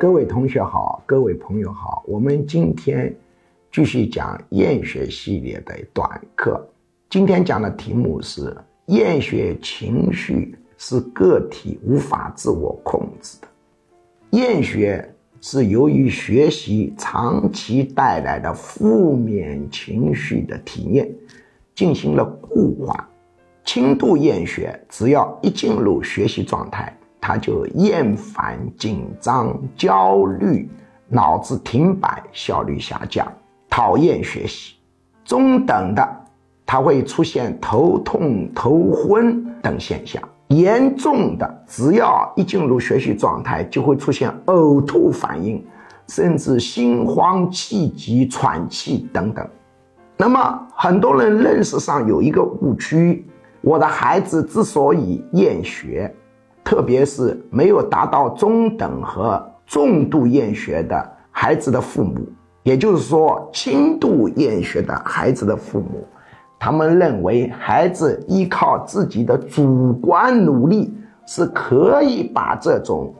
各位同学好，各位朋友好，我们今天继续讲厌学系列的短课。今天讲的题目是厌学情绪是个体无法自我控制的。厌学是由于学习长期带来的负面情绪的体验进行了固化。轻度厌学只要一进入学习状态。他就厌烦、紧张、焦虑，脑子停摆，效率下降，讨厌学习。中等的，他会出现头痛、头昏等现象；严重的，只要一进入学习状态，就会出现呕吐反应，甚至心慌气急、喘气等等。那么，很多人认识上有一个误区：我的孩子之所以厌学。特别是没有达到中等和重度厌学的孩子的父母，也就是说轻度厌学的孩子的父母，他们认为孩子依靠自己的主观努力是可以把这种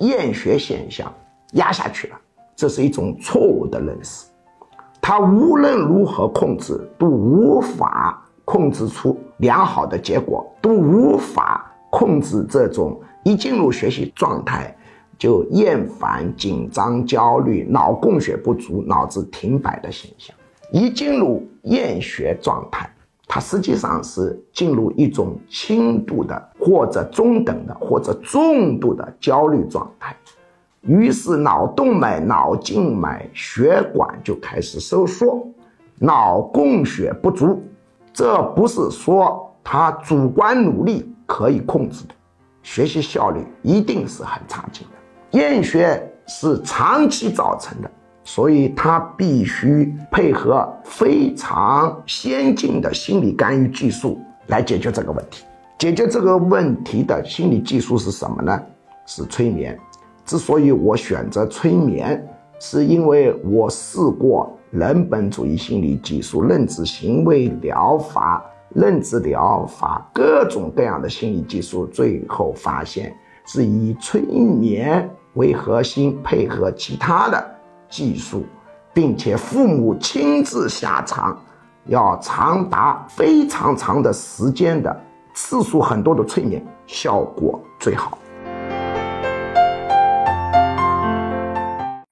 厌学现象压下去了，这是一种错误的认识。他无论如何控制，都无法控制出良好的结果，都无法。控制这种一进入学习状态就厌烦、紧张、焦虑、脑供血不足、脑子停摆的现象。一进入厌学状态，它实际上是进入一种轻度的或者中等的或者重度的焦虑状态。于是脑动脉、脑静脉血管就开始收缩，脑供血不足。这不是说他主观努力。可以控制的，学习效率一定是很差劲的。厌学是长期造成的，所以他必须配合非常先进的心理干预技术来解决这个问题。解决这个问题的心理技术是什么呢？是催眠。之所以我选择催眠，是因为我试过人本主义心理技术、认知行为疗法。认知疗法各种各样的心理技术，最后发现是以催眠为核心，配合其他的技术，并且父母亲自下场，要长达非常长的时间的次数很多的催眠，效果最好。